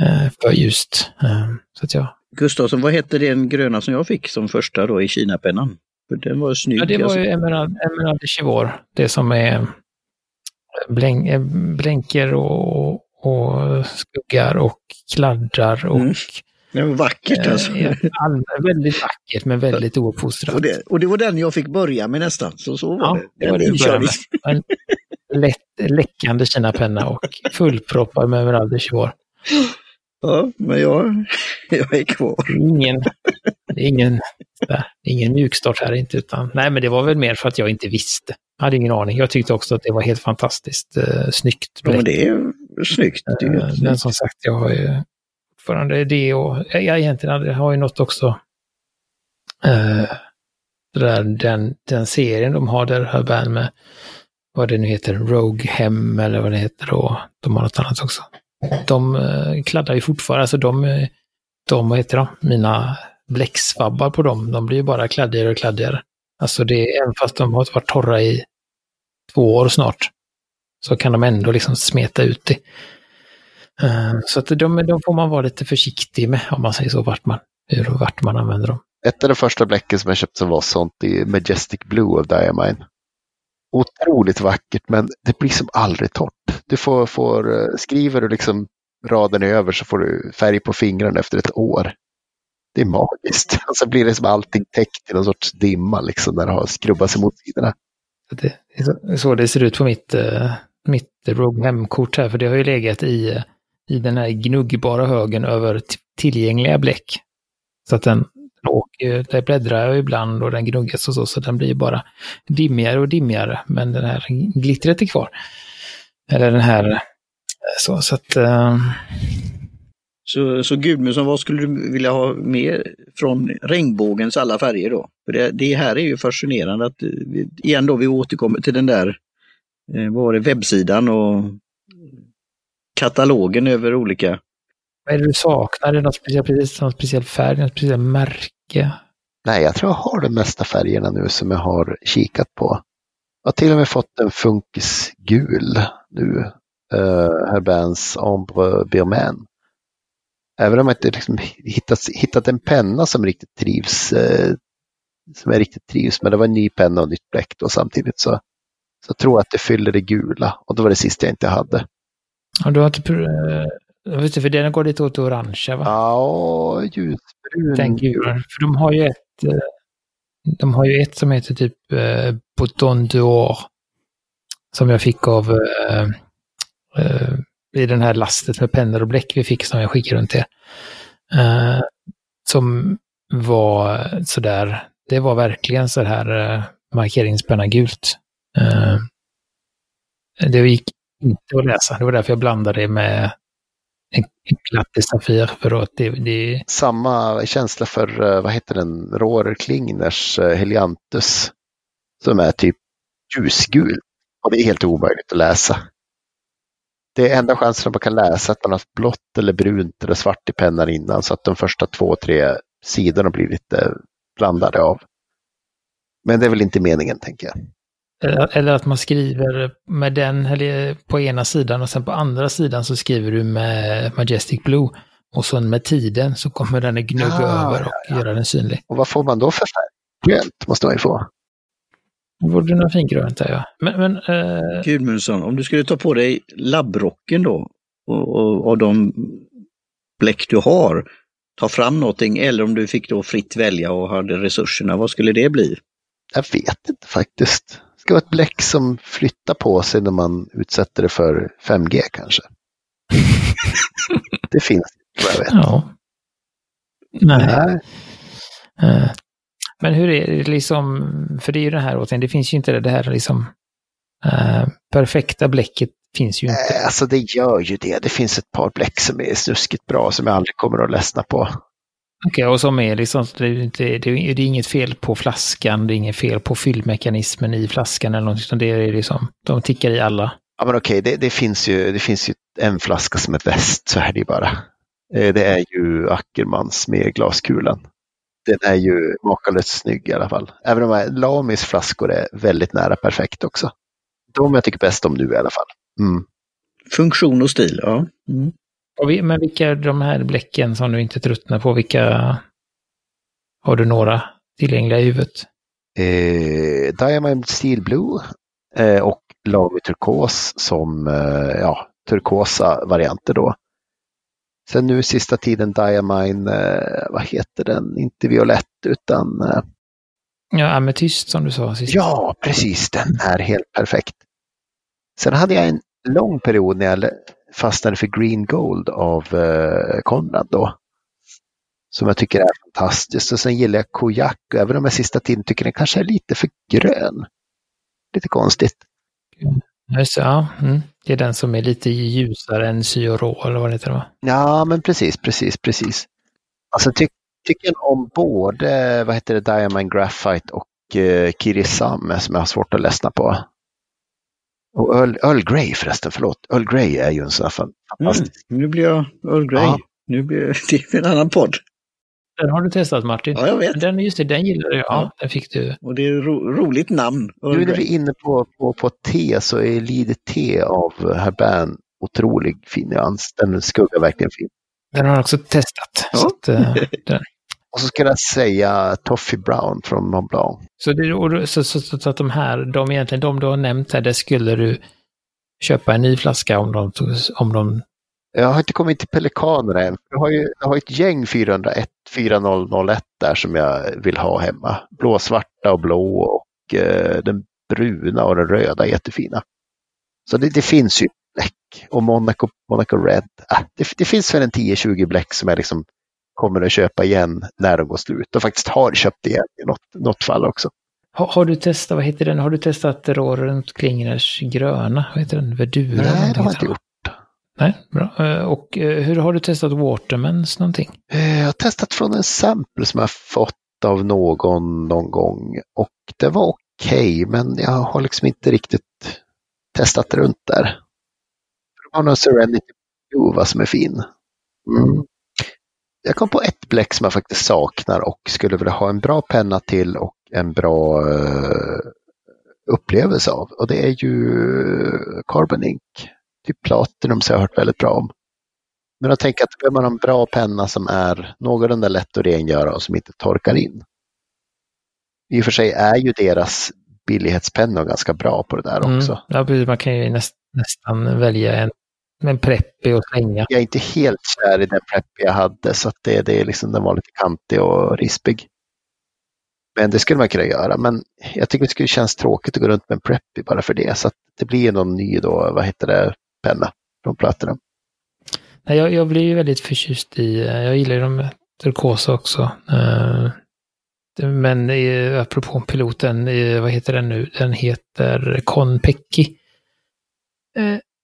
eh, för ljust. Eh, så att ja. Gustavsson, vad hette den gröna som jag fick som första då i Kinapennan? För den var snygg. Ja, det var alltså. ju Emerald, Emerald de Chivor, det som är blänk, eh, blänker och, och skuggar och kladdar och Mm. Det var vackert alltså. eh, all, väldigt vackert men väldigt ouppfostrat. Och det, och det var den jag fick börja med nästan. Så, så var Ja, det. det var det med. En lätt, läckande kinapenna och fullproppad med Emerald de Chivor. Ja, men jag, jag är kvar. Ingen, ingen, är ingen mjukstart här inte, utan nej, men det var väl mer för att jag inte visste. Jag hade ingen aning. Jag tyckte också att det var helt fantastiskt eh, snyggt. Ja, men det är snyggt. Det är Eh. Men som sagt, jag har ju fortfarande det och jag egentligen har ju något också. Eh, där, den, den serien de har där, Urban med vad det nu heter, Rogue Hem eller vad det heter och de har något annat också. De eh, kladdar ju fortfarande, alltså de, eh, de, vad heter de, mina bläcksvabbar på dem, de blir ju bara kladdigare och kladdigare. Alltså det, även fast de har varit torra i två år snart, så kan de ändå liksom smeta ut det. Eh, så att de, de får man vara lite försiktig med, om man säger så, vart man, hur och vart man använder dem. Ett av de första bläcken som jag köpte som var sånt i Majestic Blue av Diamine. Otroligt vackert men det blir som aldrig torrt. Du får, får eh, skriver du liksom raden över så får du färg på fingrarna efter ett år. Det är magiskt. Och så blir det som allting täckt i någon sorts dimma liksom när det har skrubbats emot sidorna. Det är så, det ser ut på mitt, eh, mitt Rogue Hem-kort här, för det har ju legat i, i den här gnuggbara högen över tillgängliga bläck. Så att den, den eh, där bläddrar jag ibland och den gnuggas och så, så den blir bara dimmigare och dimmigare, men den här glittret är kvar. Eller den här, eh, så, så att, Um... Så, så Gudmundsson, vad skulle du vilja ha med från regnbågens alla färger då? För det, det här är ju fascinerande att, eh, vi- igen då, vi återkommer till den där, eh, vad var det, webbsidan och katalogen över olika vad är det du saknar? Är det något speciellt, precis, någon speciell färg, något speciellt märke? Nej, jag tror jag har de mesta färgerna nu som jag har kikat på. Jag har till och med fått en funkis gul nu. Uh, Herbans Ombre Birman. Även om jag inte liksom hittat, hittat en penna som riktigt trivs. eh, som jag riktigt trivs med. Det var en ny penna och nytt bläck då samtidigt. Så, så jag tror att det fyller det gula. Och det var det sista jag inte hade. Och du har inte, inte, för den går lite åt orangea va? Ja, ljusbrun. Den gulan. För de har ju ett, eh, de har ju ett som heter typ eh, Bouton d'Or. Som jag fick av eh, eh, i den här lastet med pennor och bläck vi fick som jag skickade runt till. Eh, som var sådär, det var verkligen så här eh, markeringspenna gult. Eh, det gick inte att läsa, det var därför jag blandade det med en, glattig Safir för att det, det, samma känsla för, eh, vad heter den, Rohrer Klingners eh, Heliantus. Som är typ ljusgul. Och det är helt omöjligt att läsa. Det är enda chansen att man kan läsa att man har blått eller brunt eller svart i pennan innan så att de första två, tre sidorna blir lite eh, blandade av. Men det är väl inte meningen, tänker jag. Eller, att man skriver med den eller på ena sidan och sen på andra sidan så skriver du med Majestic Blue. Och sen med tiden så kommer den att gnugga Ah, över och göra den synlig. Och vad får man då för färg? Grönt måste man ju få. Då det något fingrönt där ja. Men, men eh, Gudmundsson, om du skulle ta på dig labbrocken då och, och, och de bläck du har, ta fram någonting eller om du fick då fritt välja och hade resurserna, vad skulle det bli? Jag vet inte faktiskt. Ska vara ett bläck som flyttar på sig när man utsätter det för 5G kanske. det finns vad jag vet. ja. Nej. Nej. Eh, Men hur är det liksom, för det är ju det här återigen, det finns ju inte det, det här liksom eh, perfekta bläcket finns ju inte. Eh, Alltså det gör ju det. Det finns ett par bläck som är snuskigt bra som jag aldrig kommer att ledsna på. Okej, och som är liksom, det är, inte, det, är, det är inget fel på flaskan, det är inget fel på fyllmekanismen i flaskan eller något, utan det är liksom, de tickar i alla. Ja men okej, det, det, finns ju, det finns ju en flaska som är bäst, så är det ju bara. Eh, Det är ju Ackermans med glaskulan. Den är ju makalöst snygg i alla fall. Även om Lamis flaskor är väldigt nära perfekt också. De jag tycker bäst om nu i alla fall. Mm. Funktion och stil, ja. Mm. Vi, men vilka är de här bläcken som du inte tröttnar på, vilka har du några tillgängliga i huvudet? Eh, Diamond Steel Blue eh, och Lamy Turkos som eh, ja, turkosa varianter då. Sen nu sista tiden Diamine, eh, vad heter den, inte violett utan eh, Ja, ametyst som du sa sist. Ja, precis, den är helt perfekt. Sen hade jag en lång period när jag fastnade för Green Gold av eh, Konrad då. Som jag tycker är fantastiskt. Och sen gillar jag Kojak, även om jag sista tiden tycker den kanske är lite för grön. Lite konstigt. Just, ja, mm. Det är den som är lite ljusare än Syoro eller vad det heter va? Ja, men precis, precis, precis. Alltså ty tycker om både, vad heter det, Diamond Graphite och eh, Kirisam som jag har svårt att ledsna på. Och Earl, Earl Grey förresten, förlåt. Earl Grey är ju en sån här fantastisk. Mm, nu blir jag Earl Grey. Ja. Nu blir det en annan podd. Den har du testat Martin. Ja, jag vet. Den, just det, den gillar du. Ja, ja. den fick du. Och det är ro, roligt namn. Earl nu när vi är inne på, på, på te så är Lide Te av Herban otrolig fin nyans. Den skuggar verkligen fin. Den har jag också testat. Ja. Så att, uh, den. Och så ska jag säga Toffee Brown från Mont Blanc. Så, det, så, så, så, att de här, de egentligen, de du har nämnt här, det skulle du köpa en ny flaska om de, om de jag har inte kommit till pelikanerna än. Jag har, ju, jag har ett gäng 401, 4001 där som jag vill ha hemma. Blåsvarta och blå och eh, den bruna och den röda är jättefina. Så det, det finns ju bläck. Och Monaco, Monaco Red. Äh, det, det finns väl en 10-20 bläck som jag liksom kommer att köpa igen när de går slut. Och faktiskt har köpt igen i något, något fall också. Har, har, du testat, vad heter den, har du testat Rorent Klingers gröna? Vad heter den? Verdura? Nej, det har jag inte gjort. Nej, bra. Eh, och eh, hur har du testat Watermans någonting? Eh, jag har testat från en sample som jag fått av någon någon gång och det var okej, okay, men jag har liksom inte riktigt testat runt där. De har någon Serenity Blue som är fin. Mm. Jag kom på ett bläck som jag faktiskt saknar och skulle vilja ha en bra penna till och en bra uh, upplevelse av och det är ju Carbon Ink typ Platinum som jag har hört väldigt bra om. Men jag tänker att behöver man en bra penna som är någorlunda lätt att rengöra och som inte torkar in. I och för sig är ju deras billighetspennor ganska bra på det där mm. också. Ja, man kan ju näst, nästan välja en, en Preppy och slänga. Jag är inte helt kär i den Preppy jag hade så att det, det är liksom, den var lite kantig och rispig. Men det skulle man kunna göra. Men jag tycker det skulle kännas tråkigt att gå runt med en Preppy bara för det. Så att det blir någon ny då, vad heter det, penna från plattorna. Jag, jag blir ju väldigt förtjust i, jag gillar ju de turkosa också. Uh, men apropå piloten, vad heter den nu? Den heter Konpeki.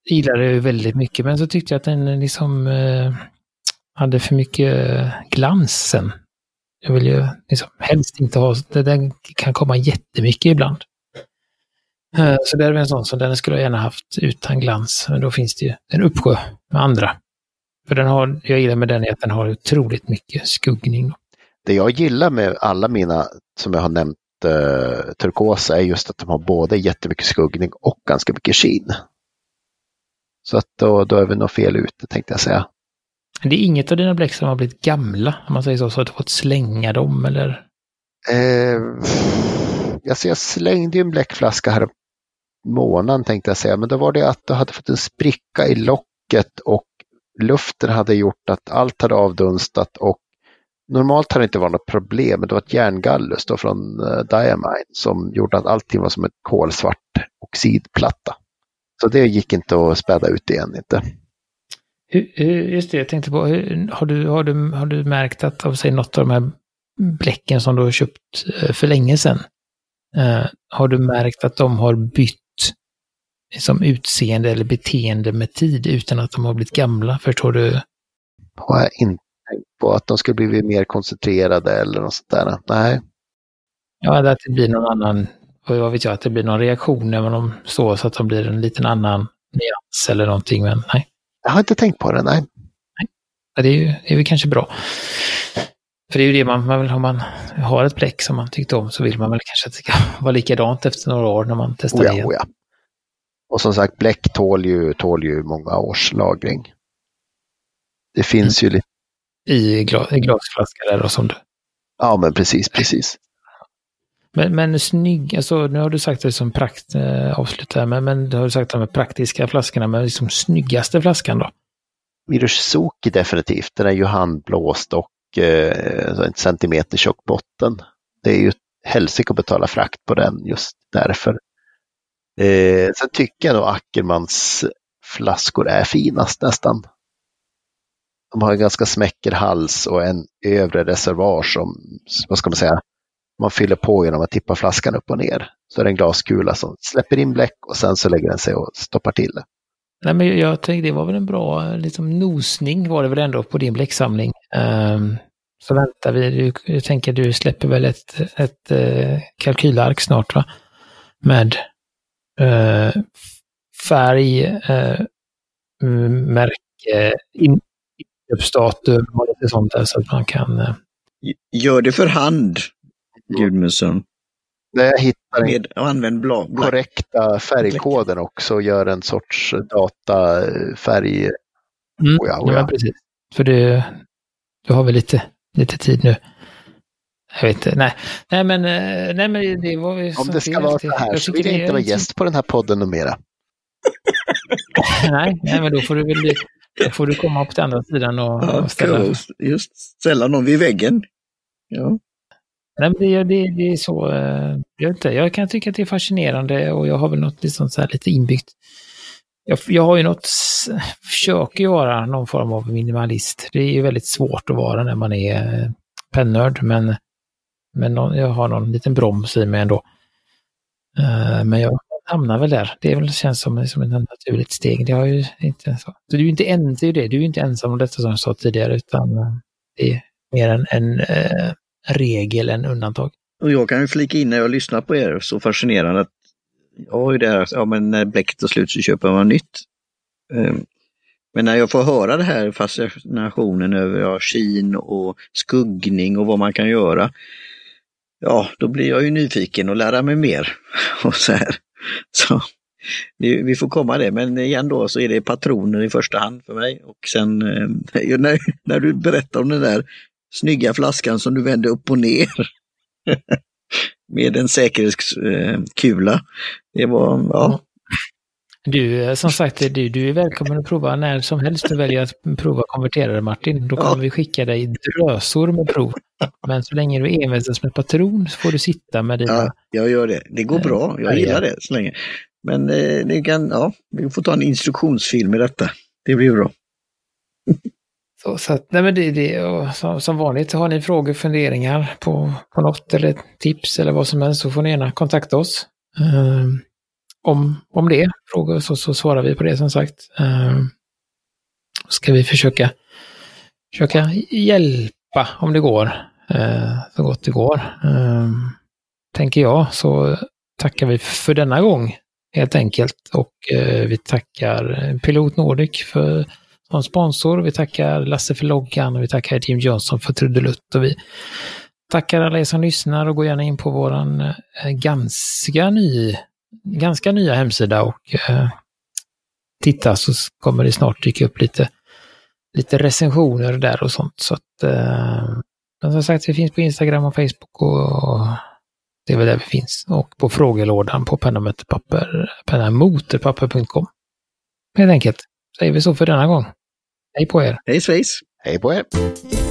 Gillade jag väldigt mycket, men så tyckte jag att den liksom eh, hade för mycket eh, glans sen. Jag vill ju liksom helst inte ha, den kan komma jättemycket ibland. Eh, så det är en sån som den skulle jag gärna haft utan glans. Men då finns det ju en uppsjö med andra. För den har, jag gillar med den är att den har otroligt mycket skuggning. Det jag gillar med alla mina som jag har nämnt eh, turkosa är just att de har både jättemycket skuggning och ganska mycket skin. Så att då, då är vi nog fel ute tänkte jag säga. Det är inget av dina bläck som har blivit gamla, om man säger så, så att du fått slänga dem eller? Eh, alltså jag slängde en bläckflaska här månaden tänkte jag säga, men då var det att du hade fått en spricka i locket och luften hade gjort att allt hade avdunstat och normalt har det inte varit något problem, men det var ett järngallus då från uh, Diamine som gjorde att allting var som en kolsvart oxidplatta. Så det gick inte att späda ut igen inte. Just det, jag tänkte på, har du, har du, har du märkt att av sig något av de här bläcken som du har köpt eh, för länge sedan, eh, har du märkt att de har bytt som utseende eller beteende med tid utan att de har blivit gamla? Förstår du? Har jag inte tänkt på att de skulle bli mer koncentrerade eller något sånt där. Nej. Ja, att det blir någon annan, vad vet jag, att det blir någon reaktion när de står så att de blir en liten annan nyans eller någonting, men nej. Jag har inte tänkt på det, nej. nej. Det är ju är väl kanske bra. För det är ju det man, man vill, om man har ett bläck som man tyckte om så vill man väl kanske att det ska vara likadant efter några år när man testar oh ja, Oh ja. Och som sagt, bläck tål ju, tål ju många års lagring. det finns ju lite... I, glas, i glasflaska där då som du. Ja, men precis, precis. Men, men snygg, alltså nu har du sagt det som prakt, eh, avsluta, men, men du har du sagt de här praktiska flaskorna, men liksom snyggaste flaskan då? Mirosuki definitivt, den är ju handblåst och eh, alltså en centimeter tjock botten. Det är ju helsike att betala frakt på den just därför. Eh, sen tycker jag nog Ackermans flaskor är finast nästan. De har en ganska smäcker hals och en övre reservoar som, vad ska man säga, man fyller på genom att tippa flaskan upp och ner. Så är det en glaskula som släpper in bläck och sen så lägger den sig och stoppar till det. Nej, men jag tänkte det var väl en bra liksom, nosning var det väl ändå på din bläcksamling. Um, så väntar vi, du, jag tänker du släpper väl ett, ett uh, kalkylark snart va? Med uh, färg, uh, märke, inköpsdatum och lite sånt där så att man kan... Gör det för hand, Gudmundsson. När jag hittar Med, använd blad, korrekta färgkoden också och gör en sorts datafärg. Mm, oh ja, oh ja. ja, precis. För det, du har väl lite, lite tid nu. Jag vet inte, nej. Nej men, nej, men det var ju Om det ska vara så här så vill jag inte vara gäst på den här podden och mera. nej, nej, men då får du väl då får du komma upp till andra sidan och, ja, och ställa. Just ställa någon vid väggen. Ja. Nej, men det, det, det är så, eh, jag, inte, jag kan tycka att det är fascinerande och jag har väl något liksom så här lite inbyggt. Jag, jag har ju något, försöker ju vara någon form av minimalist. Det är ju väldigt svårt att vara när man är eh, pennörd, men, men jag har någon liten broms i mig ändå. Uh, men jag hamnar väl där. Det väl, känns som, som ett naturligt steg. Det har ju inte så. så du är ju inte, en, det är det, du är inte ensam om detta som jag sa tidigare, utan det är mer en, en uh, regel än undantag. Och jag kan ju flika in när jag lyssnar på er, så fascinerande att jag har ju det här, ja men när bläcket tar slut så köper man nytt. Ehm, men när jag får höra det här fascinationen över ja, kin och skuggning och vad man kan göra, ja då blir jag ju nyfiken och lära mig mer. och så här. Så vi får komma det, men igen då så är det patroner i första hand för mig. Och sen ehm, när, när du berättar om den där snygga flaskan som du vände upp och ner. Med en säkerhetskula. Det var, ja. Du, eh, som sagt, du, du är välkommen att prova när som helst du väljer att prova konverterare Martin. Då kommer ja. vi skicka dig drösor med prov. Men så länge du envisas med patron så får du sitta med dina... Ja, jag gör det. Det går bra. Jag gillar det så länge. Men eh, det kan, ja, vi får ta en instruktionsfilm i detta. Det blir bra. Så, så att, nej men det, det och som, som vanligt, har ni frågor, funderingar på, på något eller tips eller vad som helst så får ni gärna kontakta oss. Um, om, om det, frågor så, så svarar vi på det som sagt. Um, ska vi försöka, försöka hjälpa om det går, uh, så gott det går. Um, tänker jag, så tackar vi för denna gång helt enkelt. Och uh, vi tackar Pilot Nordic för som sponsor. Vi tackar Lasse för loggan och vi tackar Jim Johnson för trudelutt. Och vi tackar alla er som lyssnar och går gärna in på våran eh, ganska, ny, ganska nya hemsida och eh, titta så kommer det snart dyka upp lite, lite recensioner där och sånt. Så att, eh, men som sagt, vi finns på Instagram och Facebook och det är väl där vi finns. Och på frågelådan på pennamotorpapper.com. Helt enkelt. Säger vi så för denna gång. Hej på er! Hej svejs! Hej på er!